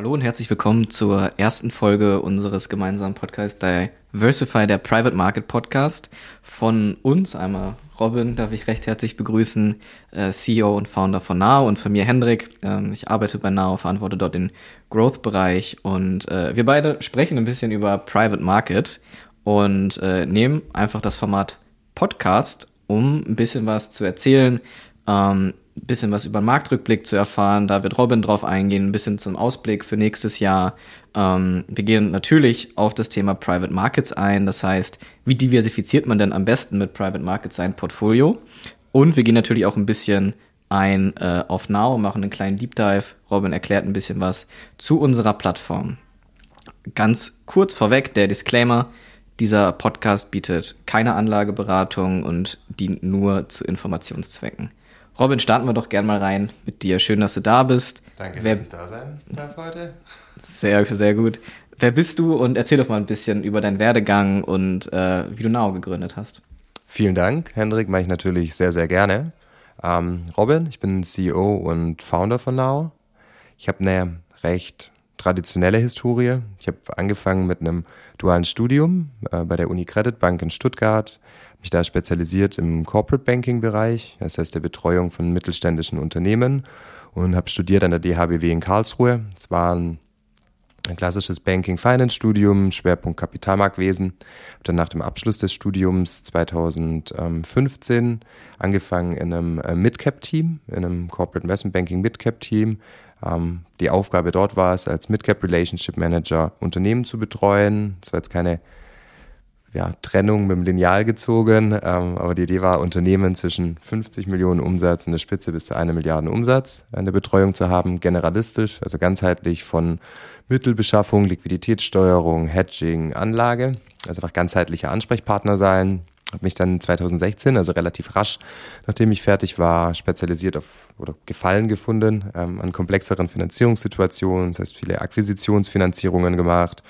Hallo und herzlich willkommen zur ersten Folge unseres gemeinsamen Podcasts Diversify, der Private Market Podcast. Von uns einmal Robin, darf ich recht herzlich begrüßen, äh, CEO und Founder von Now und von mir Hendrik. Ähm, ich arbeite bei Now, verantworte dort den Growth-Bereich und äh, wir beide sprechen ein bisschen über Private Market und äh, nehmen einfach das Format Podcast, um ein bisschen was zu erzählen, ähm, bisschen was über den Marktrückblick zu erfahren. Da wird Robin drauf eingehen, ein bisschen zum Ausblick für nächstes Jahr. Ähm, wir gehen natürlich auf das Thema Private Markets ein. Das heißt, wie diversifiziert man denn am besten mit Private Markets sein Portfolio? Und wir gehen natürlich auch ein bisschen ein äh, auf Now, machen einen kleinen Deep Dive. Robin erklärt ein bisschen was zu unserer Plattform. Ganz kurz vorweg der Disclaimer. Dieser Podcast bietet keine Anlageberatung und dient nur zu Informationszwecken. Robin, starten wir doch gern mal rein mit dir. Schön, dass du da bist. Danke, Wer, dass ich da sein darf heute. Sehr, sehr gut. Wer bist du und erzähl doch mal ein bisschen über deinen Werdegang und äh, wie du Now gegründet hast. Vielen Dank, Hendrik, mache ich natürlich sehr, sehr gerne. Ähm, Robin, ich bin CEO und Founder von Now. Ich habe eine recht traditionelle Historie. Ich habe angefangen mit einem dualen Studium äh, bei der Uni Credit Bank in Stuttgart, mich da spezialisiert im Corporate Banking Bereich, das heißt der Betreuung von mittelständischen Unternehmen und habe studiert an der DHBW in Karlsruhe. Es war ein, ein klassisches Banking Finance Studium, Schwerpunkt Kapitalmarktwesen. Habe dann nach dem Abschluss des Studiums 2015 angefangen in einem äh, Midcap Team, in einem Corporate Investment Banking Midcap Team. Ähm, die Aufgabe dort war es, als Midcap Relationship Manager Unternehmen zu betreuen. Das war jetzt keine ja, Trennung mit dem Lineal gezogen, ähm, aber die Idee war, Unternehmen zwischen 50 Millionen Umsatz in der Spitze bis zu einer Milliarde Umsatz in der Betreuung zu haben, generalistisch, also ganzheitlich von Mittelbeschaffung, Liquiditätssteuerung, Hedging, Anlage, also einfach ganzheitlicher Ansprechpartner sein, habe mich dann 2016, also relativ rasch, nachdem ich fertig war, spezialisiert auf oder Gefallen gefunden ähm, an komplexeren Finanzierungssituationen, das heißt viele Akquisitionsfinanzierungen gemacht,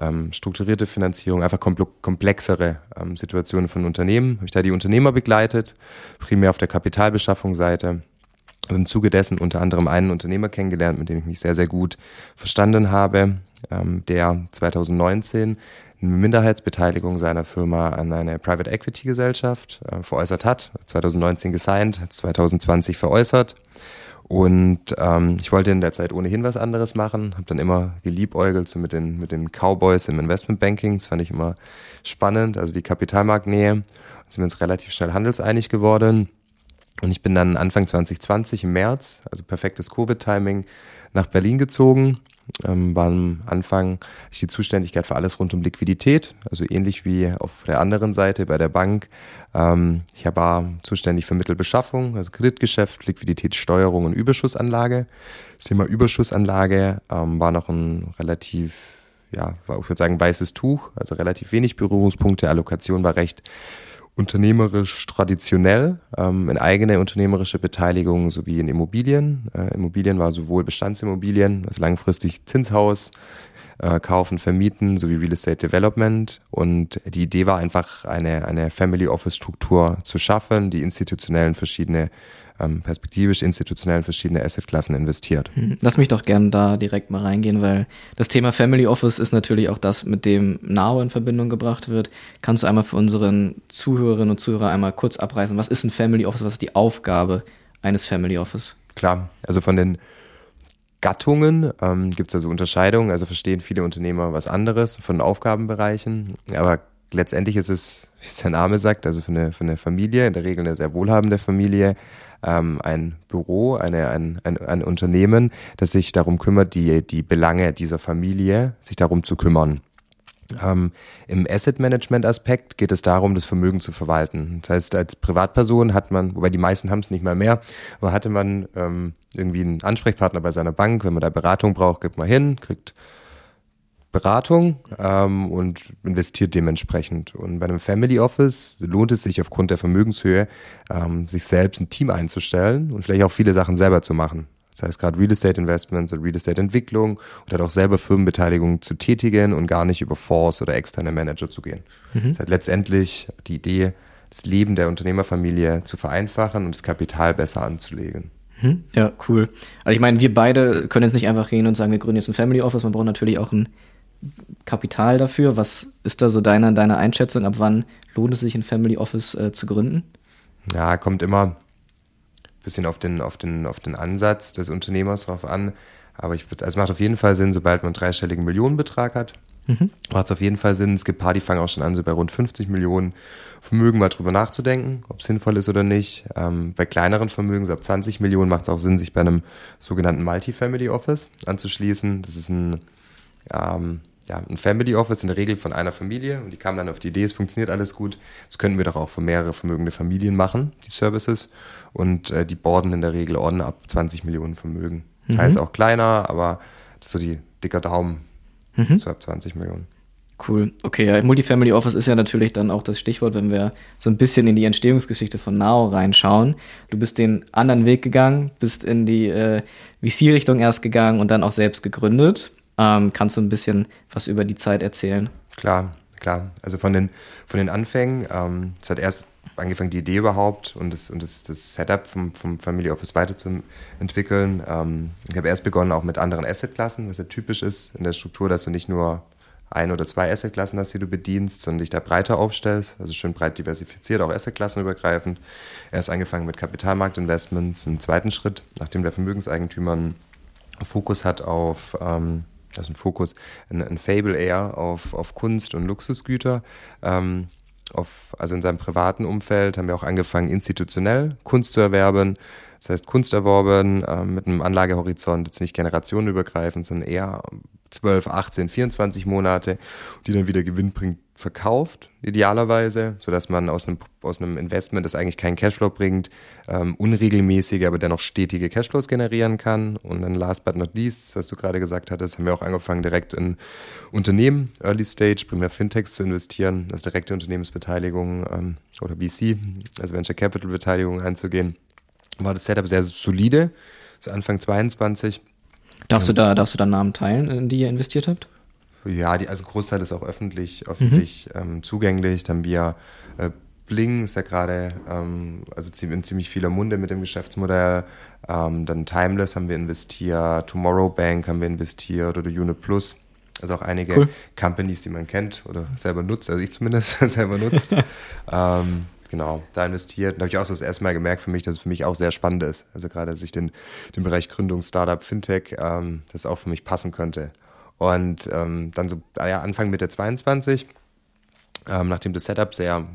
ähm, strukturierte Finanzierung, einfach komplexere ähm, Situationen von Unternehmen. Habe ich da die Unternehmer begleitet, primär auf der Kapitalbeschaffungsseite. Habe im Zuge dessen unter anderem einen Unternehmer kennengelernt, mit dem ich mich sehr, sehr gut verstanden habe, ähm, der 2019 eine Minderheitsbeteiligung seiner Firma an eine Private Equity Gesellschaft äh, veräußert hat, 2019 gesigned, 2020 veräußert. Und ähm, ich wollte in der Zeit ohnehin was anderes machen, habe dann immer geliebäugelt so mit den, mit den Cowboys im Investmentbanking. Das fand ich immer spannend, also die Kapitalmarktnähe. Sind wir uns relativ schnell handelseinig geworden. Und ich bin dann Anfang 2020 im März, also perfektes Covid-Timing, nach Berlin gezogen ähm, war am Anfang die Zuständigkeit für alles rund um Liquidität, also ähnlich wie auf der anderen Seite bei der Bank. Ähm, ich war zuständig für Mittelbeschaffung, also Kreditgeschäft, Liquiditätssteuerung und Überschussanlage. Das Thema Überschussanlage ähm, war noch ein relativ ja, war, ich würde sagen, weißes Tuch, also relativ wenig Berührungspunkte. Allokation war recht unternehmerisch traditionell, ähm, in eigene unternehmerische Beteiligung sowie in Immobilien. Äh, Immobilien war sowohl Bestandsimmobilien, also langfristig Zinshaus, äh, kaufen, vermieten, sowie Real Estate Development. Und die Idee war einfach, eine, eine Family Office Struktur zu schaffen, die institutionellen verschiedene ähm, perspektivisch institutionell in verschiedene Assetklassen investiert. Hm, lass mich doch gerne da direkt mal reingehen, weil das Thema Family Office ist natürlich auch das, mit dem Now in Verbindung gebracht wird. Kannst du einmal für unseren Zuhörerinnen und Zuhörer einmal kurz abreißen, was ist ein Family Office, was ist die Aufgabe eines Family Office? Klar, also von den Gattungen ähm, gibt es also Unterscheidungen, also verstehen viele Unternehmer was anderes von Aufgabenbereichen, aber letztendlich ist es, wie es der Name sagt, also für eine, für eine Familie, in der Regel eine sehr wohlhabende Familie, ähm, ein Büro, eine, ein, ein, ein Unternehmen, das sich darum kümmert, die, die Belange dieser Familie, sich darum zu kümmern. Ähm, Im Asset Management Aspekt geht es darum, das Vermögen zu verwalten. Das heißt, als Privatperson hat man, wobei die meisten haben es nicht mal mehr, aber hatte man ähm, irgendwie einen Ansprechpartner bei seiner Bank, wenn man da Beratung braucht, gibt man hin, kriegt Beratung ähm, und investiert dementsprechend. Und bei einem Family Office lohnt es sich aufgrund der Vermögenshöhe, ähm, sich selbst ein Team einzustellen und vielleicht auch viele Sachen selber zu machen. Das heißt gerade Real Estate Investments und Real Estate Entwicklung und halt auch selber Firmenbeteiligung zu tätigen und gar nicht über Fonds oder externe Manager zu gehen. Mhm. Das heißt letztendlich die Idee, das Leben der Unternehmerfamilie zu vereinfachen und das Kapital besser anzulegen. Hm, ja, cool. Also ich meine, wir beide können jetzt nicht einfach gehen und sagen, wir gründen jetzt ein Family Office. Man braucht natürlich auch ein Kapital dafür. Was ist da so deine, deine Einschätzung? Ab wann lohnt es sich, ein Family Office äh, zu gründen? Ja, kommt immer bisschen auf den, auf, den, auf den Ansatz des Unternehmers drauf an. Aber ich würde, also es macht auf jeden Fall Sinn, sobald man einen dreistelligen Millionenbetrag hat, mhm. macht es auf jeden Fall Sinn. Es gibt paar, die fangen auch schon an, so bei rund 50 Millionen Vermögen mal drüber nachzudenken, ob es sinnvoll ist oder nicht. Ähm, bei kleineren Vermögen, so ab 20 Millionen, macht es auch Sinn, sich bei einem sogenannten Multifamily Office anzuschließen. Das ist ein, ähm, ja, ein Family Office in der Regel von einer Familie und die kamen dann auf die Idee, es funktioniert alles gut. Das könnten wir doch auch für mehrere vermögende Familien machen, die Services. Und äh, die borden in der Regel Orden ab 20 Millionen Vermögen. Mhm. Teils auch kleiner, aber das ist so die dicker Daumen, mhm. so ab 20 Millionen. Cool. Okay, ja, Multifamily Office ist ja natürlich dann auch das Stichwort, wenn wir so ein bisschen in die Entstehungsgeschichte von Now reinschauen. Du bist den anderen Weg gegangen, bist in die äh, VC-Richtung erst gegangen und dann auch selbst gegründet. Ähm, kannst du ein bisschen was über die Zeit erzählen? Klar, klar. Also von den, von den Anfängen, ähm, es hat erst angefangen, die Idee überhaupt und das, und das, das Setup vom, vom Family Office weiterzuentwickeln. Ähm, ich habe erst begonnen auch mit anderen Assetklassen, was ja typisch ist in der Struktur, dass du nicht nur ein oder zwei Assetklassen hast, die du bedienst, sondern dich da breiter aufstellst, also schön breit diversifiziert, auch Assetklassen übergreifend. Erst angefangen mit Kapitalmarktinvestments, im zweiten Schritt, nachdem der Vermögenseigentümer einen Fokus hat auf, ähm, also ein Fokus, ein, ein Fable eher auf, auf Kunst und Luxusgüter, ähm, auf, also in seinem privaten Umfeld haben wir auch angefangen, institutionell Kunst zu erwerben. Das heißt, Kunst erworben äh, mit einem Anlagehorizont, jetzt nicht generationenübergreifend, sondern eher 12, 18, 24 Monate, die dann wieder Gewinn bringt, verkauft, idealerweise, sodass man aus einem, aus einem Investment, das eigentlich keinen Cashflow bringt, ähm, unregelmäßige, aber dennoch stetige Cashflows generieren kann. Und dann last but not least, was du gerade gesagt hattest, haben wir auch angefangen, direkt in Unternehmen, Early Stage, primär Fintechs zu investieren, also direkte Unternehmensbeteiligung ähm, oder VC, also Venture Capital Beteiligung einzugehen. War das Setup sehr solide, so Anfang 22 Darfst, du da, darfst du da Namen teilen, in die ihr investiert habt? Ja, die, also Großteil ist auch öffentlich, öffentlich mhm. ähm, zugänglich. Dann haben wir äh, Bling ist ja gerade ähm, also in ziemlich vieler Munde mit dem Geschäftsmodell. Ähm, dann Timeless haben wir investiert, Tomorrow Bank haben wir investiert oder Unit Plus. Also auch einige cool. Companies, die man kennt oder selber nutzt, also ich zumindest selber nutze. ähm, genau, da investiert. Da habe ich auch das erste Mal gemerkt für mich, dass es für mich auch sehr spannend ist. Also gerade, dass ich den, den Bereich Gründung, Startup, Fintech, ähm, das auch für mich passen könnte. Und ähm, dann so ah ja, Anfang Mitte 22, ähm, nachdem das Setup sehr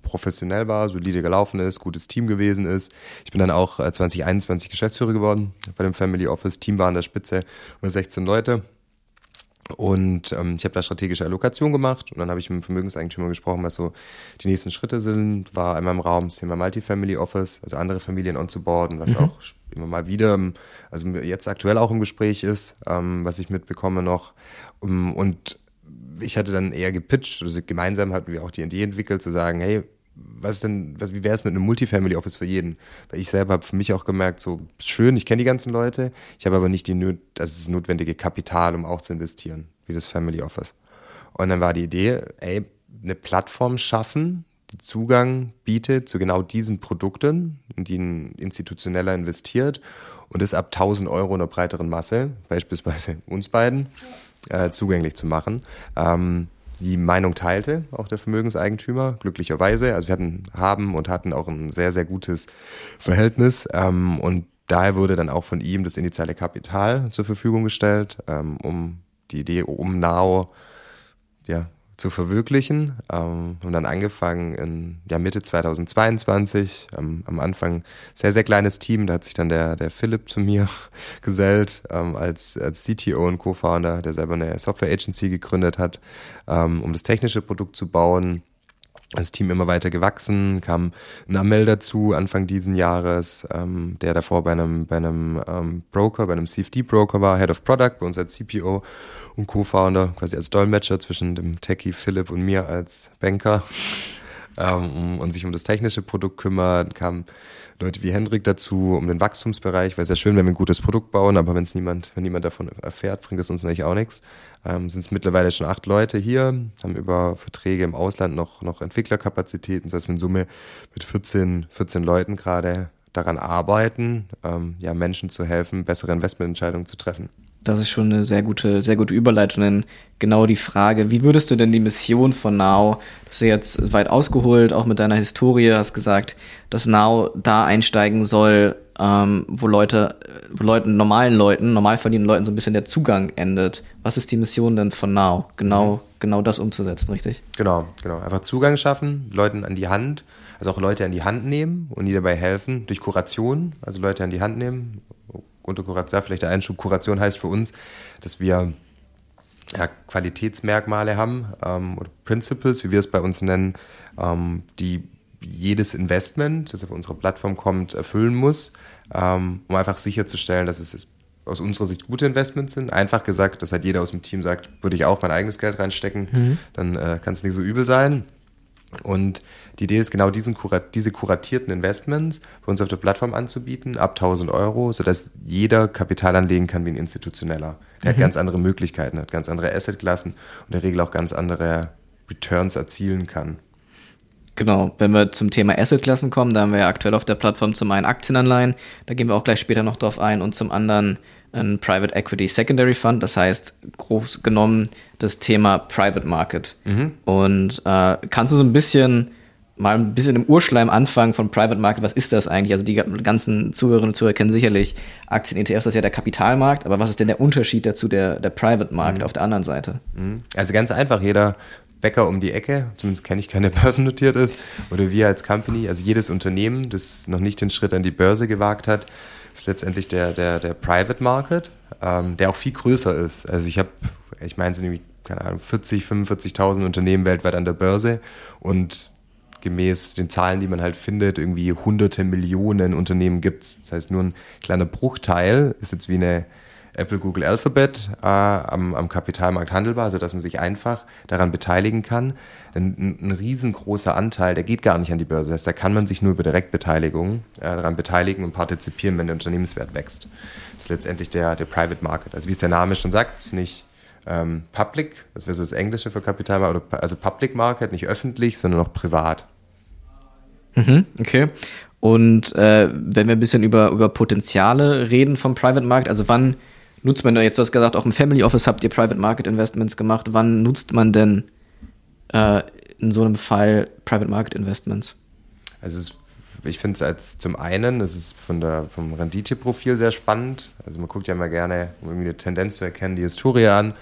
professionell war, solide gelaufen ist, gutes Team gewesen ist. Ich bin dann auch 2021 äh, Geschäftsführer geworden bei dem Family Office. Team war an der Spitze über 16 Leute. Und ähm, ich habe da strategische Allokation gemacht und dann habe ich mit dem Vermögenseigentümer gesprochen, was so die nächsten Schritte sind. War einmal im Raum das Thema Multifamily Office, also andere Familien onzuboarden, was mhm. auch immer mal wieder, also jetzt aktuell auch im Gespräch ist, ähm, was ich mitbekomme noch. Um, und ich hatte dann eher gepitcht, also gemeinsam hatten wir auch die Idee entwickelt, zu sagen, hey, was denn, was, wie wäre es mit einem Multifamily Office für jeden? Weil ich selber habe für mich auch gemerkt, so schön, ich kenne die ganzen Leute, ich habe aber nicht die, das ist notwendige Kapital, um auch zu investieren, wie das Family Office. Und dann war die Idee, ey, eine Plattform schaffen, die Zugang bietet zu genau diesen Produkten, in die ein Institutioneller investiert und das ab 1000 Euro in einer breiteren Masse, beispielsweise uns beiden, äh, zugänglich zu machen. Ähm, die Meinung teilte, auch der Vermögenseigentümer, glücklicherweise. Also wir hatten, haben und hatten auch ein sehr, sehr gutes Verhältnis. Ähm, und daher wurde dann auch von ihm das initiale Kapital zur Verfügung gestellt, ähm, um die Idee um Now ja, zu verwirklichen. Ähm, haben dann angefangen in ja, Mitte 2022, ähm, am Anfang sehr, sehr kleines Team. Da hat sich dann der, der Philipp zu mir gesellt ähm, als, als CTO und Co-Founder, der selber eine Software Agency gegründet hat, ähm, um das technische Produkt zu bauen das Team immer weiter gewachsen, kam ein Amel dazu Anfang diesen Jahres, ähm, der davor bei einem, bei einem ähm, Broker, bei einem CFD-Broker war, Head of Product, bei uns als CPO und Co-Founder, quasi als Dolmetscher zwischen dem Techie Philipp und mir als Banker ähm, und sich um das technische Produkt kümmert, kam Leute wie Hendrik dazu, um den Wachstumsbereich, weil es ja schön, wenn wir ein gutes Produkt bauen, aber wenn es niemand, wenn niemand davon erfährt, bringt es uns natürlich auch nichts. Ähm, sind es mittlerweile schon acht Leute hier, haben über Verträge im Ausland noch, noch Entwicklerkapazitäten, das heißt in Summe mit 14, 14 Leuten gerade daran arbeiten, ähm, ja, Menschen zu helfen, bessere Investmententscheidungen zu treffen. Das ist schon eine sehr gute, sehr gute Überleitung. Denn genau die Frage, wie würdest du denn die Mission von Now, du hast ja jetzt weit ausgeholt, auch mit deiner Historie, hast gesagt, dass Now da einsteigen soll, ähm, wo Leute, wo Leuten, normalen Leuten, normal verdienenden Leuten so ein bisschen der Zugang endet. Was ist die Mission denn von Now? Genau, mhm. genau das umzusetzen, richtig? Genau, genau. Einfach Zugang schaffen, Leuten an die Hand, also auch Leute an die Hand nehmen und die dabei helfen, durch Kuration, also Leute an die Hand nehmen, unter Kuration, vielleicht der Einschub, Kuration heißt für uns, dass wir ja, Qualitätsmerkmale haben ähm, oder Principles, wie wir es bei uns nennen, ähm, die jedes Investment, das auf unsere Plattform kommt, erfüllen muss, ähm, um einfach sicherzustellen, dass es aus unserer Sicht gute Investments sind. Einfach gesagt, dass halt jeder aus dem Team sagt, würde ich auch mein eigenes Geld reinstecken, mhm. dann äh, kann es nicht so übel sein. Und die Idee ist genau diesen, diese kuratierten Investments bei uns auf der Plattform anzubieten, ab 1000 Euro, sodass jeder Kapital anlegen kann wie ein institutioneller. Der mhm. hat ganz andere Möglichkeiten, hat ganz andere Assetklassen und in der Regel auch ganz andere Returns erzielen kann. Genau, wenn wir zum Thema Assetklassen kommen, da haben wir ja aktuell auf der Plattform zum einen Aktienanleihen, da gehen wir auch gleich später noch drauf ein, und zum anderen ein Private Equity Secondary Fund, das heißt groß genommen das Thema Private Market. Mhm. Und äh, kannst du so ein bisschen mal ein bisschen im Urschleim anfangen von Private Market, was ist das eigentlich? Also die ganzen Zuhörerinnen und Zuhörer kennen sicherlich Aktien-ETFs, das ist ja der Kapitalmarkt, aber was ist denn der Unterschied dazu der, der Private Market mhm. auf der anderen Seite? Mhm. Also ganz einfach, jeder Bäcker um die Ecke, zumindest kenne ich keine börsennotiert ist, oder wir als Company, also jedes Unternehmen, das noch nicht den Schritt an die Börse gewagt hat, ist letztendlich der, der, der Private Market, ähm, der auch viel größer ist. Also ich habe, ich meine, es sind irgendwie, keine Ahnung, 40, 45.000 Unternehmen weltweit an der Börse und gemäß den Zahlen, die man halt findet, irgendwie hunderte Millionen Unternehmen gibt es. Das heißt, nur ein kleiner Bruchteil ist jetzt wie eine Apple, Google, Alphabet äh, am, am Kapitalmarkt handelbar, sodass man sich einfach daran beteiligen kann. Ein, ein, riesengroßer Anteil, der geht gar nicht an die Börse. Da kann man sich nur über Direktbeteiligung äh, daran beteiligen und partizipieren, wenn der Unternehmenswert wächst. Das ist letztendlich der, der Private Market. Also wie es der Name schon sagt, ist nicht ähm, Public, das wäre so das Englische für Kapitalmarkt, also Public Market, nicht öffentlich, sondern auch privat. Mhm, okay. Und äh, wenn wir ein bisschen über, über Potenziale reden vom Private Market, also wann nutzt man da jetzt, du hast gesagt, auch im Family Office habt ihr Private Market Investments gemacht. Wann nutzt man denn äh, in so einem Fall Private Market Investments? Also es, ich finde es als zum einen, es ist von der, vom Renditeprofil sehr spannend. Also man guckt ja immer gerne, um irgendwie eine Tendenz zu erkennen, die Historie an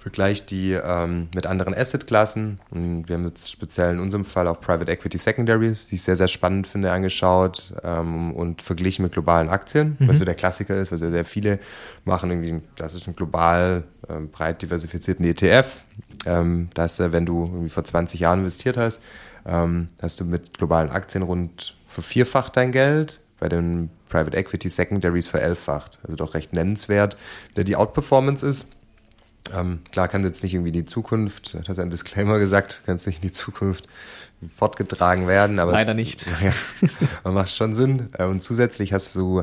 vergleicht die ähm, mit anderen Assetklassen. Und wir haben jetzt speziell in unserem Fall auch Private Equity Secondaries, die ich sehr, sehr spannend finde, angeschaut ähm, und verglichen mit globalen Aktien, mhm. was so der Klassiker ist, was ja sehr viele machen, irgendwie einen klassischen global ähm, breit diversifizierten ETF. Ähm, da du, wenn du irgendwie vor 20 Jahren investiert hast, ähm, hast du mit globalen Aktien rund vervierfacht dein Geld, bei den Private Equity Secondaries verelfacht. Also doch recht nennenswert, der die Outperformance ist. Ähm, klar kann jetzt nicht irgendwie die Zukunft, das hat ein Disclaimer gesagt, kann es nicht in die Zukunft fortgetragen werden. Aber Leider es, nicht. Ja, macht schon Sinn. Äh, und zusätzlich hast du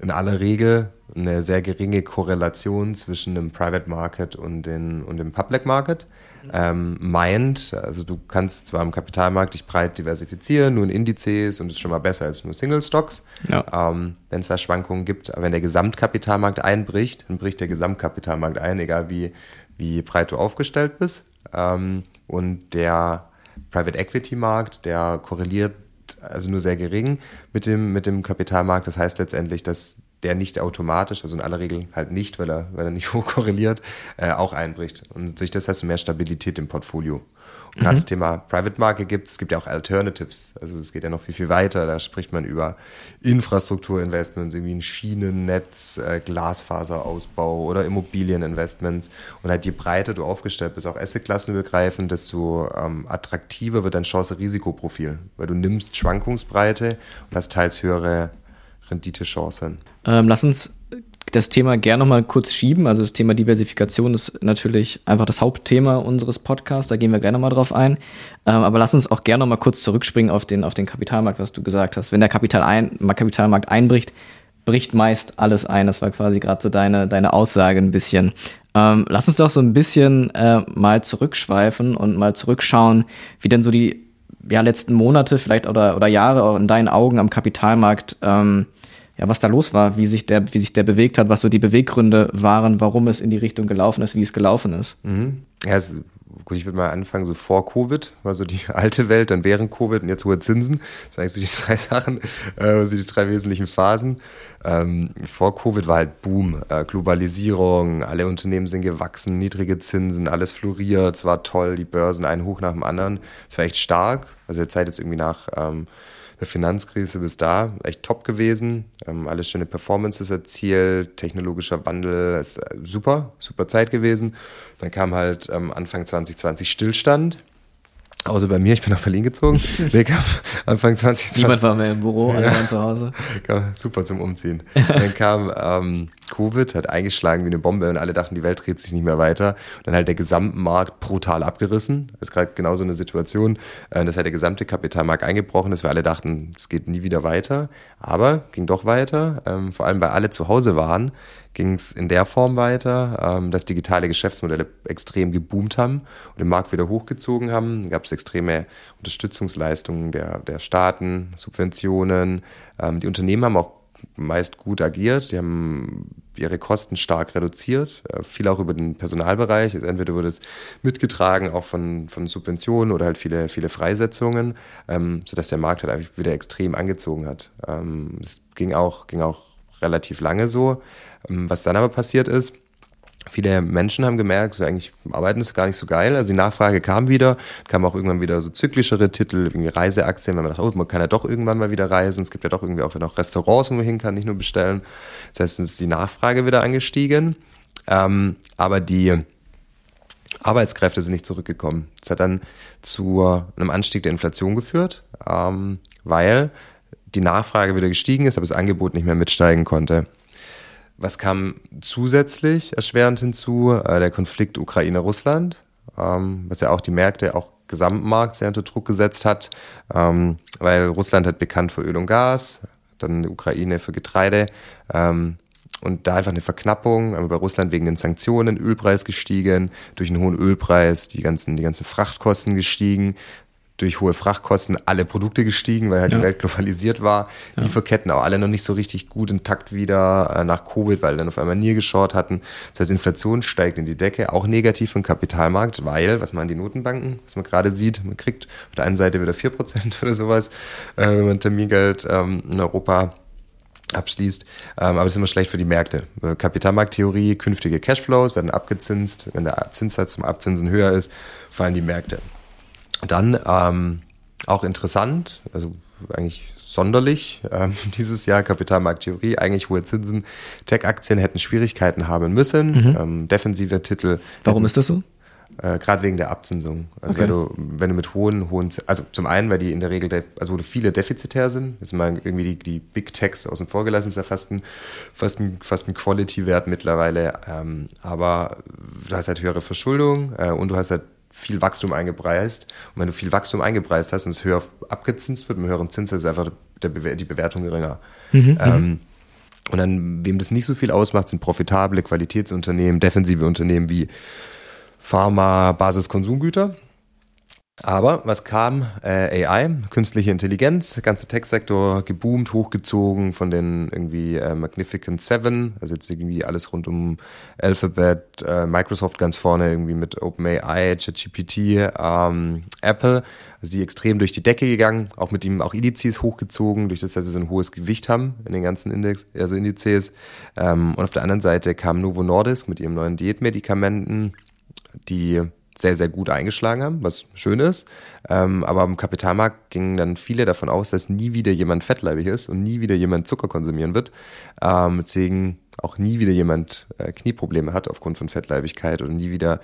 in aller Regel eine sehr geringe Korrelation zwischen dem Private Market und, den, und dem Public Market ähm, meint. Also du kannst zwar im Kapitalmarkt dich breit diversifizieren, nur in Indizes und ist schon mal besser als nur Single Stocks, ja. ähm, wenn es da Schwankungen gibt. Aber wenn der Gesamtkapitalmarkt einbricht, dann bricht der Gesamtkapitalmarkt ein, egal wie, wie breit du aufgestellt bist. Ähm, und der Private Equity Markt, der korreliert also nur sehr gering mit dem, mit dem Kapitalmarkt. Das heißt letztendlich, dass der nicht automatisch, also in aller Regel halt nicht, weil er, weil er nicht hoch korreliert, äh, auch einbricht. Und durch das hast du mehr Stabilität im Portfolio. Und gerade mhm. das Thema Private Market gibt es gibt ja auch Alternatives. Also es geht ja noch viel, viel weiter. Da spricht man über Infrastrukturinvestments, irgendwie ein Schienennetz, äh, Glasfaserausbau oder Immobilieninvestments. Und halt je breiter du aufgestellt bist, auch Assetklassen desto ähm, attraktiver wird dein Chance-Risikoprofil, weil du nimmst Schwankungsbreite und hast teils höhere Renditechancen. Ähm, lass uns das Thema gerne noch mal kurz schieben. Also das Thema Diversifikation ist natürlich einfach das Hauptthema unseres Podcasts. Da gehen wir gerne noch mal drauf ein. Ähm, aber lass uns auch gerne noch mal kurz zurückspringen auf den, auf den Kapitalmarkt, was du gesagt hast. Wenn der Kapital ein, Kapitalmarkt einbricht, bricht meist alles ein. Das war quasi gerade so deine, deine Aussage ein bisschen. Ähm, lass uns doch so ein bisschen äh, mal zurückschweifen und mal zurückschauen, wie denn so die ja, letzten Monate vielleicht oder, oder Jahre auch in deinen Augen am Kapitalmarkt, ähm, ja, was da los war, wie sich der, wie sich der bewegt hat, was so die Beweggründe waren, warum es in die Richtung gelaufen ist, wie es gelaufen ist. Mhm. Ja, es gut, ich würde mal anfangen, so vor Covid, war so die alte Welt, dann während Covid und jetzt hohe Zinsen. Das sind eigentlich so die drei Sachen, äh, so die drei wesentlichen Phasen. Ähm, vor Covid war halt Boom, äh, Globalisierung, alle Unternehmen sind gewachsen, niedrige Zinsen, alles floriert, es war toll, die Börsen ein hoch nach dem anderen. Es war echt stark. Also der Zeit jetzt irgendwie nach ähm, der Finanzkrise bis da echt top gewesen. Ähm, alles schöne Performances erzielt, technologischer Wandel, ist äh, super, super Zeit gewesen. Dann kam halt ähm, Anfang 2020 Stillstand. Außer bei mir, ich bin nach Berlin gezogen. Kam Anfang 2020. Niemand war mehr im Büro, alle waren zu Hause. super zum Umziehen. Dann kam ähm, Covid, hat eingeschlagen wie eine Bombe und alle dachten, die Welt dreht sich nicht mehr weiter. Und dann halt der Gesamtmarkt brutal abgerissen. Das ist gerade genau so eine Situation, äh, dass halt der gesamte Kapitalmarkt eingebrochen ist. Wir alle dachten, es geht nie wieder weiter. Aber ging doch weiter. Ähm, vor allem, weil alle zu Hause waren, ging es in der Form weiter, ähm, dass digitale Geschäftsmodelle extrem geboomt haben und den Markt wieder hochgezogen haben. Gab es extreme Unterstützungsleistungen der, der Staaten, Subventionen. Ähm, die Unternehmen haben auch meist gut agiert. Die haben ihre Kosten stark reduziert, äh, viel auch über den Personalbereich. Also entweder wurde es mitgetragen auch von, von Subventionen oder halt viele, viele Freisetzungen, ähm, sodass der Markt halt einfach wieder extrem angezogen hat. Ähm, es ging auch, ging auch relativ lange so. Ähm, was dann aber passiert ist, Viele Menschen haben gemerkt, so eigentlich Arbeiten ist gar nicht so geil. Also die Nachfrage kam wieder, kam auch irgendwann wieder so zyklischere Titel, irgendwie Reiseaktien, wenn man dachte, oh, man kann ja doch irgendwann mal wieder reisen. Es gibt ja doch irgendwie auch noch Restaurants, wo man hin kann, nicht nur bestellen. Das heißt, es ist die Nachfrage wieder angestiegen. Ähm, aber die Arbeitskräfte sind nicht zurückgekommen. Das hat dann zu einem Anstieg der Inflation geführt, ähm, weil die Nachfrage wieder gestiegen ist, aber das Angebot nicht mehr mitsteigen konnte. Was kam zusätzlich erschwerend hinzu? Äh, der Konflikt Ukraine-Russland, ähm, was ja auch die Märkte, auch Gesamtmarkt sehr unter Druck gesetzt hat, ähm, weil Russland hat bekannt für Öl und Gas, dann die Ukraine für Getreide ähm, und da einfach eine Verknappung. Aber bei Russland wegen den Sanktionen, Ölpreis gestiegen, durch einen hohen Ölpreis die ganzen, die ganzen Frachtkosten gestiegen, durch hohe Frachtkosten alle Produkte gestiegen, weil halt ja. die Welt globalisiert war. Ja. Lieferketten auch alle noch nicht so richtig gut intakt wieder äh, nach Covid, weil dann auf einmal nie geschaut hatten. Das heißt, Inflation steigt in die Decke, auch negativ im Kapitalmarkt, weil, was man die Notenbanken, was man gerade sieht, man kriegt auf der einen Seite wieder vier Prozent oder sowas, äh, wenn man Termingeld ähm, in Europa abschließt. Ähm, aber es ist immer schlecht für die Märkte. Äh, Kapitalmarkttheorie, künftige Cashflows werden abgezinst. Wenn der Zinssatz zum Abzinsen höher ist, fallen die Märkte. Dann ähm, auch interessant, also eigentlich sonderlich ähm, dieses Jahr Kapitalmarkttheorie, eigentlich hohe Zinsen. Tech-Aktien hätten Schwierigkeiten haben müssen. Mhm. Ähm, defensive Titel. Warum ist das so? Äh, Gerade wegen der Abzinsung. Also okay. wenn, du, wenn du mit hohen, hohen, also zum einen, weil die in der Regel, also wo viele defizitär sind, jetzt mal irgendwie die, die Big Techs außen vor gelassen, ist ja fast ein, fast ein, fast ein Quality-Wert mittlerweile. Ähm, aber du hast halt höhere Verschuldung äh, und du hast halt viel Wachstum eingepreist. Und wenn du viel Wachstum eingepreist hast und es höher abgezinst wird, mit höheren Zins ist einfach der, die Bewertung geringer. Mhm, ähm, und dann, wem das nicht so viel ausmacht, sind profitable Qualitätsunternehmen, defensive Unternehmen wie Pharma, Basiskonsumgüter. Aber was kam? Äh, AI, künstliche Intelligenz, ganze Tech-Sektor geboomt, hochgezogen von den irgendwie äh, Magnificent Seven, also jetzt irgendwie alles rund um Alphabet, äh, Microsoft ganz vorne irgendwie mit OpenAI, ChatGPT, ähm, Apple, also die extrem durch die Decke gegangen, auch mit ihm auch Indizes hochgezogen, durch das, dass sie so ein hohes Gewicht haben in den ganzen Index, also Indizes. Ähm, und auf der anderen Seite kam Novo Nordisk mit ihrem neuen Diätmedikamenten, die sehr, sehr gut eingeschlagen haben, was schön ist. Ähm, aber am Kapitalmarkt gingen dann viele davon aus, dass nie wieder jemand fettleibig ist und nie wieder jemand Zucker konsumieren wird. Ähm, deswegen auch nie wieder jemand äh, Knieprobleme hat aufgrund von Fettleibigkeit oder nie wieder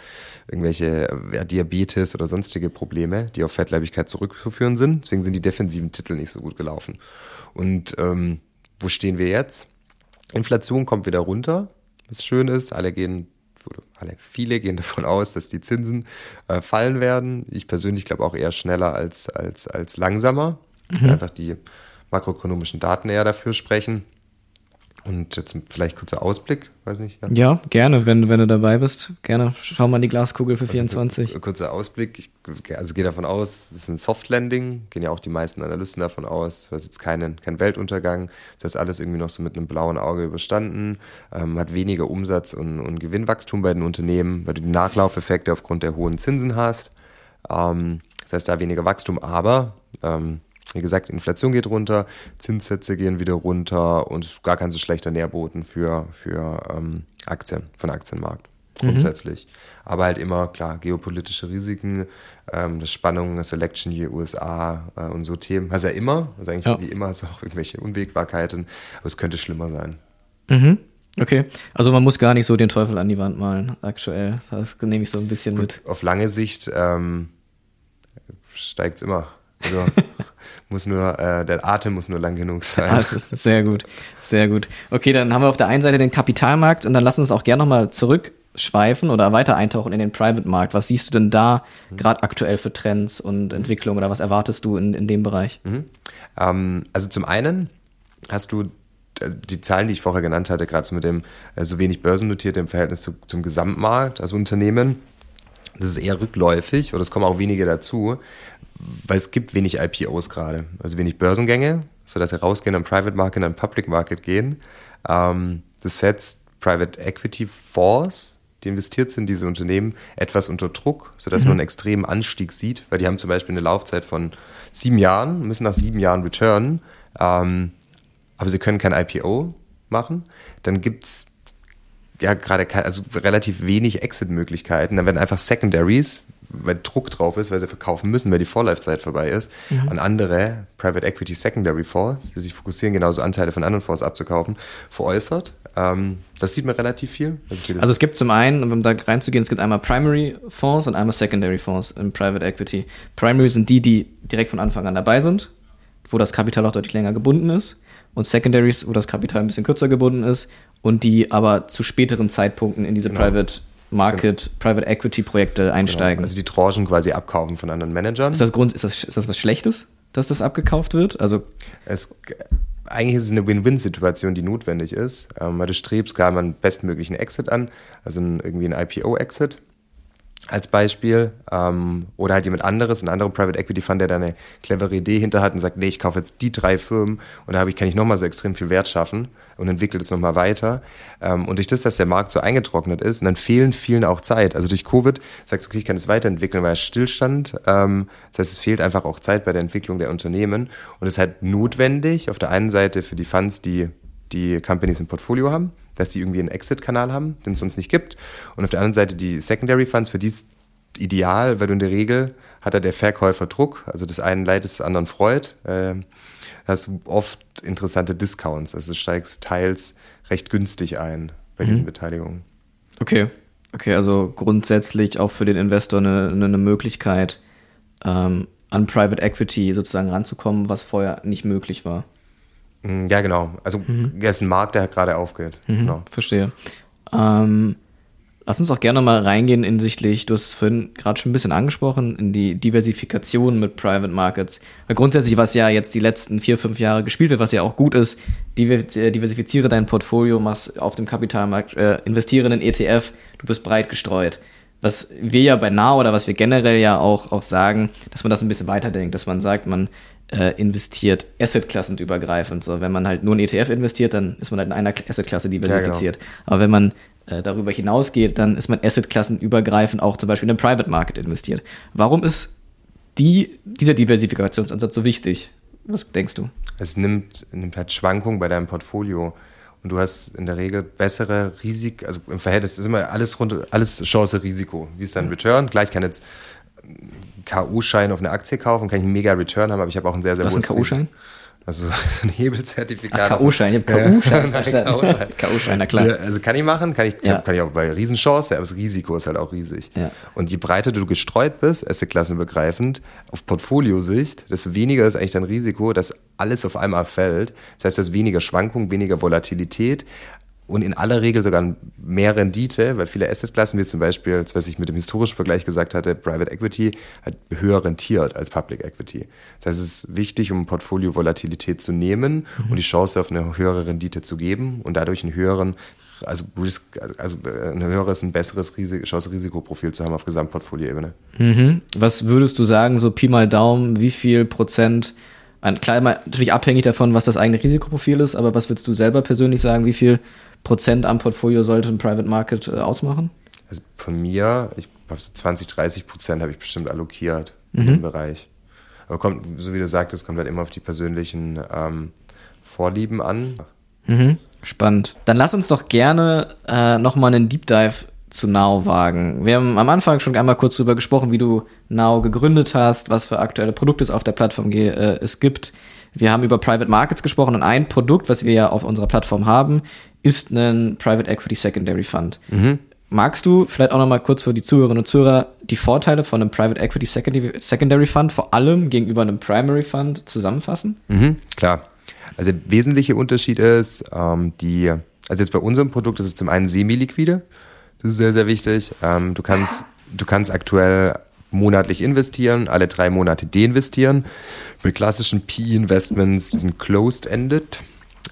irgendwelche äh, Diabetes oder sonstige Probleme, die auf Fettleibigkeit zurückzuführen sind. Deswegen sind die defensiven Titel nicht so gut gelaufen. Und ähm, wo stehen wir jetzt? Inflation kommt wieder runter, was schön ist. Alle gehen alle, viele gehen davon aus, dass die Zinsen äh, fallen werden. Ich persönlich glaube auch eher schneller als, als, als langsamer. Mhm. Einfach die makroökonomischen Daten eher dafür sprechen. Und jetzt vielleicht kurzer Ausblick, weiß nicht. Ja, ja gerne, wenn, wenn du dabei bist. Gerne, schau mal in die Glaskugel für also 24. Kurzer Ausblick, ich also gehe davon aus, es ist ein Soft Landing, gehen ja auch die meisten Analysten davon aus. Es ist jetzt kein, kein Weltuntergang, das ist alles irgendwie noch so mit einem blauen Auge überstanden, ähm, hat weniger Umsatz und, und Gewinnwachstum bei den Unternehmen, weil du die Nachlaufeffekte aufgrund der hohen Zinsen hast. Ähm, das heißt, da weniger Wachstum, aber ähm, wie gesagt, Inflation geht runter, Zinssätze gehen wieder runter und gar kein so schlechter Nährboden für, für ähm, Aktien, von Aktienmarkt grundsätzlich. Mhm. Aber halt immer, klar, geopolitische Risiken, ähm, das Spannung, das Election hier, USA äh, und so Themen. Also ja immer, also eigentlich ja. wie immer, also auch irgendwelche Unwägbarkeiten, aber es könnte schlimmer sein. Mhm. Okay, also man muss gar nicht so den Teufel an die Wand malen, aktuell. Das nehme ich so ein bisschen Gut, mit. Auf lange Sicht ähm, steigt es immer. Also muss nur, äh, der Atem muss nur lang genug sein. Ah, das ist sehr gut, sehr gut. Okay, dann haben wir auf der einen Seite den Kapitalmarkt und dann lass uns auch gerne nochmal zurückschweifen oder weiter eintauchen in den Private-Markt. Was siehst du denn da mhm. gerade aktuell für Trends und Entwicklungen oder was erwartest du in, in dem Bereich? Mhm. Ähm, also zum einen hast du äh, die Zahlen, die ich vorher genannt hatte, gerade so mit dem äh, so wenig börsennotiert im Verhältnis zu, zum Gesamtmarkt, also Unternehmen, das ist eher rückläufig oder es kommen auch wenige dazu weil es gibt wenig IPOs gerade, also wenig Börsengänge, sodass sie rausgehen am Private Market und am Public Market gehen. Ähm, das setzt Private Equity Fonds, die investiert sind, diese Unternehmen, etwas unter Druck, sodass mhm. man einen extremen Anstieg sieht, weil die haben zum Beispiel eine Laufzeit von sieben Jahren, müssen nach sieben Jahren returnen, ähm, aber sie können kein IPO machen. Dann gibt es ja gerade also relativ wenig Exit-Möglichkeiten. Dann werden einfach Secondaries, weil Druck drauf ist, weil sie verkaufen müssen, weil die Vorlaufzeit vorbei ist, mhm. an andere Private Equity Secondary Fonds, die sich fokussieren, genauso Anteile von anderen Fonds abzukaufen, veräußert. Ähm, das sieht man relativ viel. Also, also, es gibt zum einen, um da reinzugehen, es gibt einmal Primary Fonds und einmal Secondary Fonds im Private Equity. Primary sind die, die direkt von Anfang an dabei sind, wo das Kapital auch deutlich länger gebunden ist. Und Secondaries, wo das Kapital ein bisschen kürzer gebunden ist und die aber zu späteren Zeitpunkten in diese genau. Private Market, genau. Private Equity Projekte genau. einsteigen. Genau. Also die Tranchen quasi abkaufen von anderen Managern. Ist das Grund, ist das, ist das was Schlechtes, dass das abgekauft wird? Also es, eigentlich ist es eine Win-Win-Situation, die notwendig ist, ähm, weil du strebst gerade mal einen bestmöglichen Exit an, also ein, irgendwie ein IPO-Exit als Beispiel ähm, oder halt jemand anderes, ein anderer Private Equity Fund, der da eine clevere Idee hinter hat und sagt, nee, ich kaufe jetzt die drei Firmen und da ich, kann ich nochmal so extrem viel Wert schaffen und entwickle das nochmal weiter. Ähm, und durch das, dass der Markt so eingetrocknet ist, und dann fehlen vielen auch Zeit. Also durch Covid sagst du, okay, ich kann es weiterentwickeln, weil es Stillstand. Ähm, das heißt, es fehlt einfach auch Zeit bei der Entwicklung der Unternehmen und es ist halt notwendig, auf der einen Seite für die Funds, die die Companies im Portfolio haben, dass die irgendwie einen Exit-Kanal haben, den es sonst nicht gibt. Und auf der anderen Seite die Secondary Funds, für die ist ideal, weil du in der Regel hat da der Verkäufer Druck, also das einen leidet, das anderen freut. Äh, hast oft interessante Discounts, also du steigst teils recht günstig ein bei mhm. diesen Beteiligungen. Okay, okay, also grundsätzlich auch für den Investor eine, eine Möglichkeit, ähm, an Private Equity sozusagen ranzukommen, was vorher nicht möglich war. Mm, ja, genau. Also mhm. er ist ein Markt, der gerade aufgeht. Mhm, genau. Verstehe. Ähm, lass uns auch gerne mal reingehen hinsichtlich, du hast es vorhin gerade schon ein bisschen angesprochen, in die Diversifikation mit Private Markets. Weil grundsätzlich, was ja jetzt die letzten vier, fünf Jahre gespielt wird, was ja auch gut ist, äh, diversifiziere dein Portfolio, machst auf dem Kapitalmarkt, äh, investiere in den ETF, du bist breit gestreut was wir ja bei Now oder was wir generell ja auch, auch sagen, dass man das ein bisschen weiterdenkt, dass man sagt, man äh, investiert assetklassenübergreifend. So, wenn man halt nur in ETF investiert, dann ist man halt in einer Assetklasse diversifiziert. Ja, genau. Aber wenn man äh, darüber hinausgeht, dann ist man assetklassenübergreifend auch zum Beispiel in den Private Market investiert. Warum ist die, dieser Diversifikationsansatz so wichtig? Was denkst du? Es nimmt, nimmt halt Schwankungen bei deinem Portfolio und du hast in der Regel bessere Risiken, also im Verhältnis ist immer alles rund, alles Chance, Risiko. Wie ist dein Return? Gleich kann jetzt KU-Schein auf eine Aktie kaufen, kann ich einen mega Return haben, aber ich habe auch einen sehr, sehr Was ist ein KU-Schein? Also ein Hebelzertifikat. K.O.-Schein, ich habe K.U.-Schein. K.O.-Schein, na klar. also kann ich machen, kann ich, ja. kann ich auch bei Riesenchance, aber das Risiko ist halt auch riesig. Ja. Und je breiter du gestreut bist, Asset-Klassenübergreifend, auf Portfoliosicht, desto weniger ist eigentlich dein Risiko, dass alles auf einmal fällt. Das heißt, du hast weniger Schwankungen, weniger Volatilität, und in aller Regel sogar mehr Rendite, weil viele Assetklassen, wie zum Beispiel, das, was ich mit dem historischen Vergleich gesagt hatte, Private Equity, halt höher rentiert als Public Equity. Das heißt, es ist wichtig, um Portfolio-Volatilität zu nehmen mhm. und die Chance auf eine höhere Rendite zu geben und dadurch einen höheren, also Risk, also ein höheres, ein besseres Chance-Risikoprofil zu haben auf Gesamtportfolioebene. Mhm. Was würdest du sagen, so Pi mal Daumen, wie viel Prozent Klar, natürlich abhängig davon, was das eigene Risikoprofil ist, aber was würdest du selber persönlich sagen, wie viel Prozent am Portfolio sollte ein Private Market äh, ausmachen? Also von mir, ich habe so 20, 30 Prozent habe ich bestimmt allokiert mhm. in dem Bereich. Aber kommt, so wie du sagtest, kommt halt immer auf die persönlichen ähm, Vorlieben an. Mhm. Spannend. Dann lass uns doch gerne äh, nochmal einen Deep Dive zu Now wagen. Wir haben am Anfang schon einmal kurz darüber gesprochen, wie du Now gegründet hast, was für aktuelle Produkte es auf der Plattform äh, es gibt. Wir haben über Private Markets gesprochen und ein Produkt, was wir ja auf unserer Plattform haben, ist ein Private Equity Secondary Fund. Mhm. Magst du vielleicht auch noch mal kurz für die Zuhörerinnen und Zuhörer die Vorteile von einem Private Equity Secondary Fund vor allem gegenüber einem Primary Fund zusammenfassen? Mhm, klar. Also der wesentliche Unterschied ist, ähm, die, also jetzt bei unserem Produkt ist es zum einen semi-liquide. Das ist sehr, sehr wichtig. Ähm, du kannst, du kannst aktuell monatlich investieren, alle drei Monate deinvestieren. Bei klassischen PE-Investments sind closed-ended.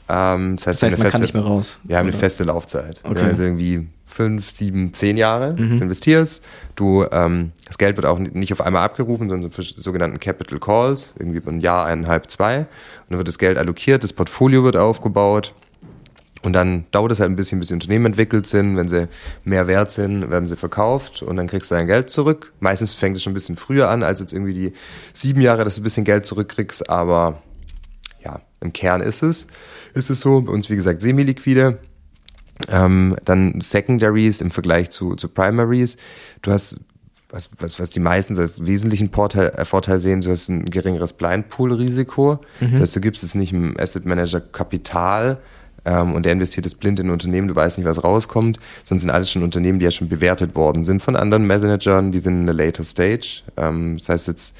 Ähm, das heißt, das heißt man feste, kann nicht mehr raus. Wir haben eine feste Laufzeit. Okay. Also irgendwie fünf, sieben, zehn Jahre mhm. du investierst. Du, ähm, das Geld wird auch nicht auf einmal abgerufen, sondern für sogenannten Capital Calls, irgendwie ein Jahr, eineinhalb, zwei. Und dann wird das Geld allokiert, das Portfolio wird aufgebaut. Und dann dauert es halt ein bisschen, bis die Unternehmen entwickelt sind. Wenn sie mehr wert sind, werden sie verkauft und dann kriegst du dein Geld zurück. Meistens fängt es schon ein bisschen früher an, als jetzt irgendwie die sieben Jahre, dass du ein bisschen Geld zurückkriegst, aber im Kern ist es, ist es so. Bei uns, wie gesagt, semi-liquide. Ähm, dann Secondaries im Vergleich zu, zu Primaries. Du hast, was, was, was die meisten als wesentlichen Vorteil, äh, Vorteil sehen, du hast ein geringeres Blind-Pool-Risiko. Mhm. Das heißt, du gibst es nicht im Asset Manager Kapital, ähm, und der investiert es blind in ein Unternehmen, du weißt nicht, was rauskommt, sondern sind alles schon Unternehmen, die ja schon bewertet worden sind von anderen Managern, die sind in der later stage. Ähm, das heißt jetzt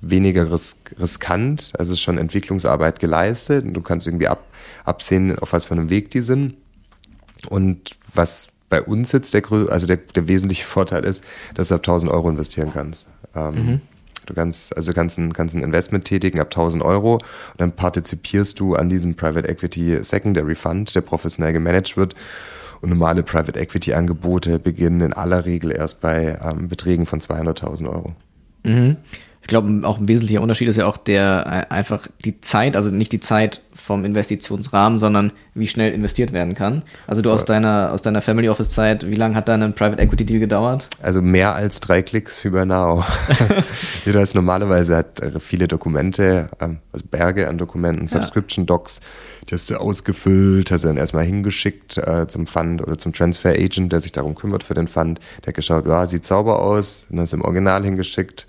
weniger ris riskant, also ist schon Entwicklungsarbeit geleistet und du kannst irgendwie ab, absehen, auf was für einem Weg die sind. Und was bei uns jetzt der, also der, der wesentliche Vorteil ist, dass du ab 1000 Euro investieren kannst. Ähm, mhm. Du kannst, also du kannst ein, kannst ein Investment tätigen ab 1000 Euro und dann partizipierst du an diesem Private Equity Secondary Fund, der professionell gemanagt wird. Und normale Private Equity Angebote beginnen in aller Regel erst bei ähm, Beträgen von 200.000 Euro. Mhm glaube, auch ein wesentlicher Unterschied ist ja auch der äh, einfach die Zeit, also nicht die Zeit vom Investitionsrahmen, sondern wie schnell investiert werden kann. Also du aus deiner aus deiner Family Office Zeit, wie lange hat dein Private Equity Deal gedauert? Also mehr als drei Klicks über Now. Jeder ist normalerweise hat äh, viele Dokumente, ähm, also Berge an Dokumenten, Subscription Docs, die hast du ausgefüllt, hast du dann erstmal hingeschickt äh, zum Fund oder zum Transfer Agent, der sich darum kümmert für den Fund. Der hat geschaut, ja, sieht sauber aus, dann hast du im Original hingeschickt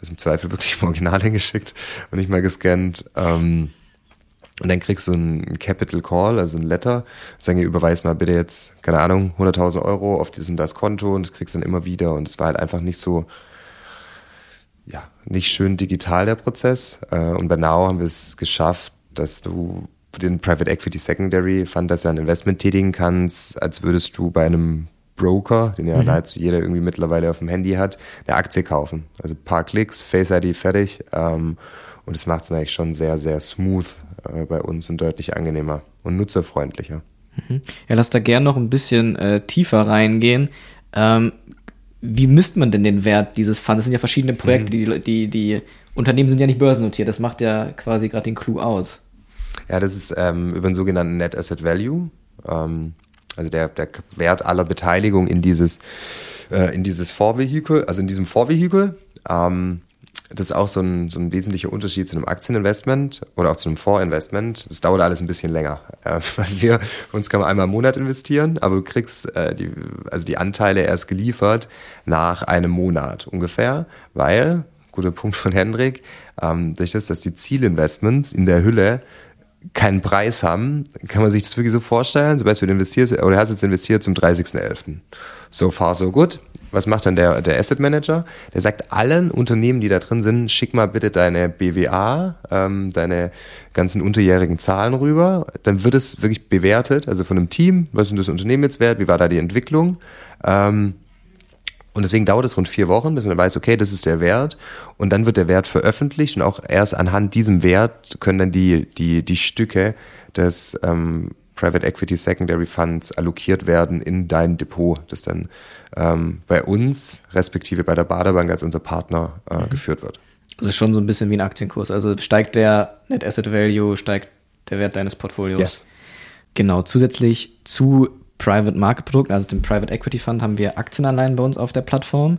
also im Zweifel wirklich im Original hingeschickt und nicht mal gescannt. Ähm, und dann kriegst du ein Capital Call, also ein Letter, sagen, ihr überweist mal bitte jetzt, keine Ahnung, 100.000 Euro auf dieses und das Konto und das kriegst du dann immer wieder. Und es war halt einfach nicht so, ja, nicht schön digital der Prozess. Äh, und bei Now haben wir es geschafft, dass du den Private Equity Secondary Fund, dass du ein Investment tätigen kannst, als würdest du bei einem Broker, den ja mhm. nahezu jeder irgendwie mittlerweile auf dem Handy hat, eine Aktie kaufen. Also ein paar Klicks, Face ID fertig. Ähm, und das macht es eigentlich schon sehr, sehr smooth äh, bei uns und deutlich angenehmer und nutzerfreundlicher. Mhm. Ja, lass da gern noch ein bisschen äh, tiefer reingehen. Ähm, wie misst man denn den Wert dieses Funds? Das sind ja verschiedene Projekte, mhm. die, die, die Unternehmen sind ja nicht börsennotiert. Das macht ja quasi gerade den Clou aus. Ja, das ist ähm, über den sogenannten Net Asset Value. Ähm, also der, der Wert aller Beteiligung in dieses, äh, in dieses Vorvehikel, also in diesem Vorvehikel. Ähm, das ist auch so ein, so ein wesentlicher Unterschied zu einem Aktieninvestment oder auch zu einem Vorinvestment. Das dauert alles ein bisschen länger. Äh, also wir, uns kann man einmal im Monat investieren, aber du kriegst äh, die, also die Anteile erst geliefert nach einem Monat ungefähr, weil, guter Punkt von Hendrik, ähm, durch das, dass die Zielinvestments in der Hülle keinen Preis haben, kann man sich das wirklich so vorstellen? Zum Beispiel du investierst, oder hast jetzt investiert zum 30.11. So far, so good. was macht dann der, der Asset Manager? Der sagt allen Unternehmen, die da drin sind, schick mal bitte deine BWA, ähm, deine ganzen unterjährigen Zahlen rüber. Dann wird es wirklich bewertet, also von einem Team, was denn das Unternehmen jetzt wert, wie war da die Entwicklung? Ähm, und deswegen dauert es rund vier Wochen, bis man weiß, okay, das ist der Wert. Und dann wird der Wert veröffentlicht und auch erst anhand diesem Wert können dann die, die, die Stücke des ähm, Private Equity Secondary Funds allokiert werden in dein Depot, das dann ähm, bei uns, respektive bei der Baderbank als unser Partner äh, mhm. geführt wird. Also schon so ein bisschen wie ein Aktienkurs. Also steigt der Net Asset Value, steigt der Wert deines Portfolios. Yes. Genau, zusätzlich zu Private Market Produkten, also dem Private Equity Fund, haben wir Aktienanleihen bei uns auf der Plattform.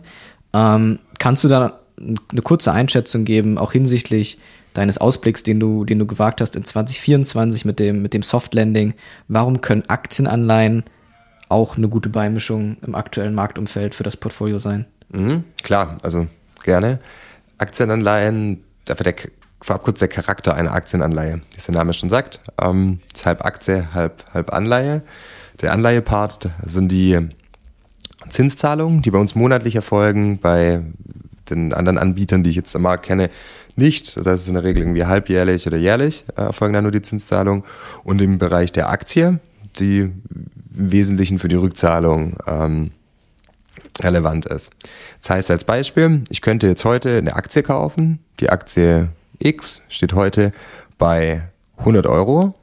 Ähm, kannst du da eine kurze Einschätzung geben, auch hinsichtlich deines Ausblicks, den du, den du gewagt hast in 2024 mit dem, mit dem Soft Landing? Warum können Aktienanleihen auch eine gute Beimischung im aktuellen Marktumfeld für das Portfolio sein? Mhm, klar, also gerne. Aktienanleihen, dafür der vorab kurz der Charakter einer Aktienanleihe, wie es der Name schon sagt. Ähm, ist halb Aktie, halb, halb Anleihe. Der Anleihepart sind die Zinszahlungen, die bei uns monatlich erfolgen, bei den anderen Anbietern, die ich jetzt am Markt kenne, nicht. Das heißt, es ist in der Regel irgendwie halbjährlich oder jährlich äh, erfolgen dann nur die Zinszahlungen. Und im Bereich der Aktie, die im Wesentlichen für die Rückzahlung ähm, relevant ist. Das heißt als Beispiel, ich könnte jetzt heute eine Aktie kaufen. Die Aktie X steht heute bei 100 Euro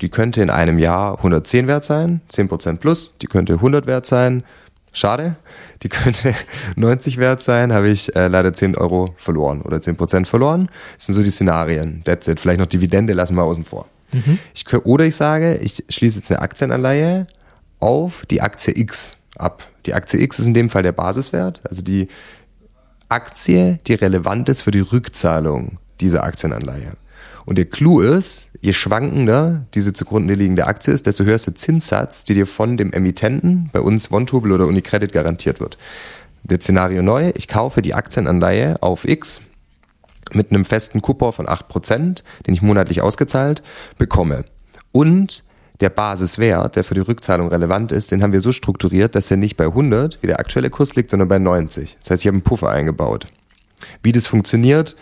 die könnte in einem Jahr 110 wert sein, 10% plus, die könnte 100 wert sein, schade, die könnte 90 wert sein, habe ich äh, leider 10 Euro verloren oder 10% verloren. Das sind so die Szenarien, that's it. Vielleicht noch Dividende lassen wir außen vor. Mhm. Ich, oder ich sage, ich schließe jetzt eine Aktienanleihe auf die Aktie X ab. Die Aktie X ist in dem Fall der Basiswert, also die Aktie, die relevant ist für die Rückzahlung dieser Aktienanleihe. Und der Clou ist, je schwankender diese zugrunde liegende Aktie ist, desto höher ist der Zinssatz, der dir von dem Emittenten, bei uns OneTubel oder UniCredit garantiert wird. Der Szenario neu, ich kaufe die Aktienanleihe auf X mit einem festen Coupon von 8%, den ich monatlich ausgezahlt bekomme. Und der Basiswert, der für die Rückzahlung relevant ist, den haben wir so strukturiert, dass er nicht bei 100, wie der aktuelle Kurs liegt, sondern bei 90. Das heißt, ich habe einen Puffer eingebaut. Wie das funktioniert,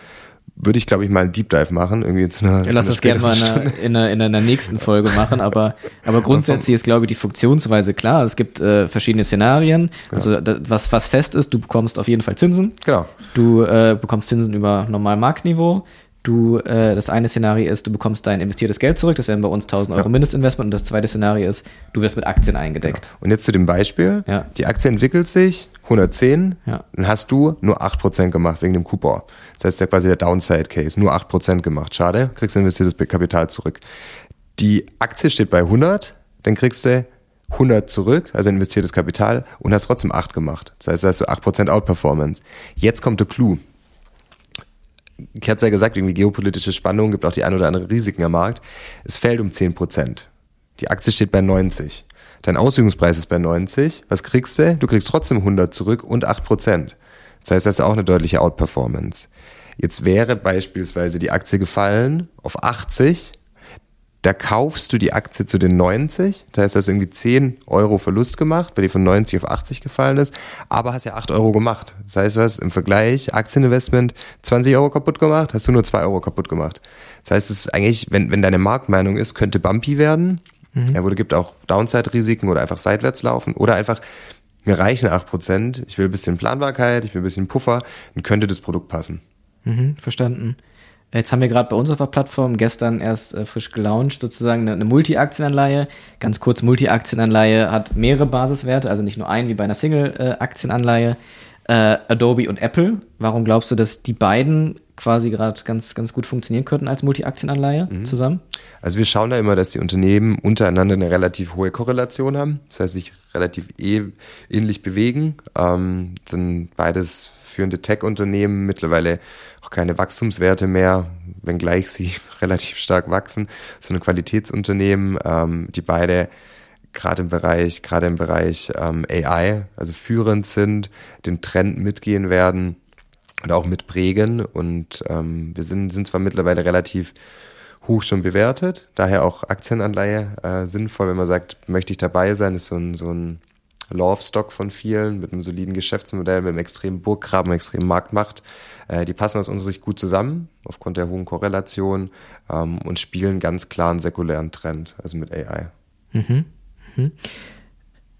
würde ich, glaube ich, mal einen Deep Dive machen. Irgendwie zu einer, ja, lass das gerne mal in einer, in, einer, in einer nächsten Folge machen, aber, aber grundsätzlich ist, glaube ich, die Funktionsweise klar. Es gibt äh, verschiedene Szenarien. Genau. Also da, was, was fest ist, du bekommst auf jeden Fall Zinsen. Genau. Du äh, bekommst Zinsen über normal Marktniveau. Du, äh, das eine Szenario ist, du bekommst dein investiertes Geld zurück, das wären bei uns 1000 Euro ja. Mindestinvestment. Und das zweite Szenario ist, du wirst mit Aktien eingedeckt. Genau. Und jetzt zu dem Beispiel. Ja. Die Aktie entwickelt sich, 110, ja. dann hast du nur 8% gemacht wegen dem Coupon. Das heißt, ja quasi der Downside Case, nur 8% gemacht. Schade, kriegst du investiertes Kapital zurück. Die Aktie steht bei 100, dann kriegst du 100 zurück, also investiertes Kapital, und hast trotzdem 8 gemacht. Das heißt, da hast du 8% Outperformance. Jetzt kommt der Clou ich hatte ja gesagt, irgendwie geopolitische Spannungen, gibt auch die ein oder andere Risiken am Markt. Es fällt um 10 Prozent. Die Aktie steht bei 90. Dein Ausübungspreis ist bei 90. Was kriegst du? Du kriegst trotzdem 100 zurück und 8 Prozent. Das heißt, das ist auch eine deutliche Outperformance. Jetzt wäre beispielsweise die Aktie gefallen auf 80, da kaufst du die Aktie zu den 90, da heißt das irgendwie 10 Euro Verlust gemacht, weil die von 90 auf 80 gefallen ist, aber hast ja 8 Euro gemacht. Das heißt, du hast im Vergleich Aktieninvestment 20 Euro kaputt gemacht, hast du nur 2 Euro kaputt gemacht. Das heißt, es ist eigentlich, wenn, wenn deine Marktmeinung ist, könnte bumpy werden, mhm. ja, wo du gibt auch Downside-Risiken oder einfach seitwärts laufen oder einfach mir reichen 8%, ich will ein bisschen Planbarkeit, ich will ein bisschen Puffer, dann könnte das Produkt passen. Mhm, verstanden. Jetzt haben wir gerade bei uns auf der Plattform gestern erst äh, frisch gelauncht, sozusagen eine, eine Multi-Aktienanleihe. Ganz kurz, Multi-Aktienanleihe hat mehrere Basiswerte, also nicht nur einen wie bei einer Single-Aktienanleihe. Äh, Adobe und Apple. Warum glaubst du, dass die beiden quasi gerade ganz, ganz gut funktionieren könnten als Multi-Aktienanleihe mhm. zusammen? Also wir schauen da immer, dass die Unternehmen untereinander eine relativ hohe Korrelation haben. Das heißt, sich relativ eh, ähnlich bewegen. Ähm, sind beides führende Tech-Unternehmen, mittlerweile auch keine Wachstumswerte mehr, wenngleich sie relativ stark wachsen, sondern Qualitätsunternehmen, ähm, die beide gerade im Bereich, gerade im Bereich ähm, AI, also führend sind, den Trend mitgehen werden und auch mitprägen. Und ähm, wir sind, sind zwar mittlerweile relativ hoch schon bewertet, daher auch Aktienanleihe äh, sinnvoll, wenn man sagt, möchte ich dabei sein, ist so ein, so ein Law-of-Stock von vielen, mit einem soliden Geschäftsmodell, mit einem extremen Burggraben, extremen Marktmacht. Äh, die passen aus unserer Sicht gut zusammen, aufgrund der hohen Korrelation ähm, und spielen ganz klar einen säkulären Trend, also mit AI. Mhm. Mhm.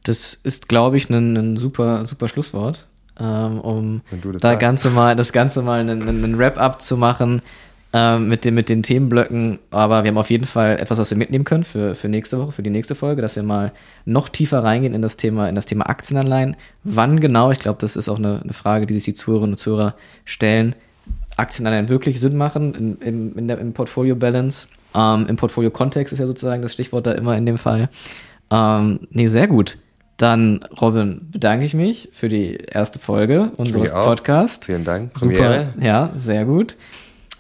Das ist, glaube ich, ein, ein super, super Schlusswort, ähm, um da sagst. Ganze mal, das Ganze mal einen, einen Wrap-up zu machen ähm, mit, den, mit den Themenblöcken. Aber wir haben auf jeden Fall etwas, was wir mitnehmen können für, für nächste Woche, für die nächste Folge, dass wir mal noch tiefer reingehen in das Thema, in das Thema Aktienanleihen. Wann genau? Ich glaube, das ist auch eine, eine Frage, die sich die Zuhörerinnen und Zuhörer stellen. Aktienanleihen wirklich Sinn machen in, in, in der, im Portfolio Balance. Ähm, Im Portfolio Kontext ist ja sozusagen das Stichwort da immer in dem Fall. Ähm, nee, sehr gut. Dann, Robin, bedanke ich mich für die erste Folge unseres Podcasts. Vielen Dank. Super. Ja, sehr gut.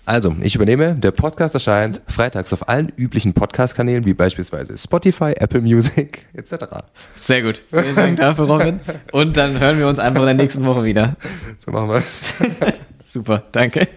Also, ich übernehme. Der Podcast erscheint freitags auf allen üblichen Podcast-Kanälen, wie beispielsweise Spotify, Apple Music etc. Sehr gut. Vielen Dank dafür, Robin. Und dann hören wir uns einfach in der nächsten Woche wieder. So machen wir es. Super, danke.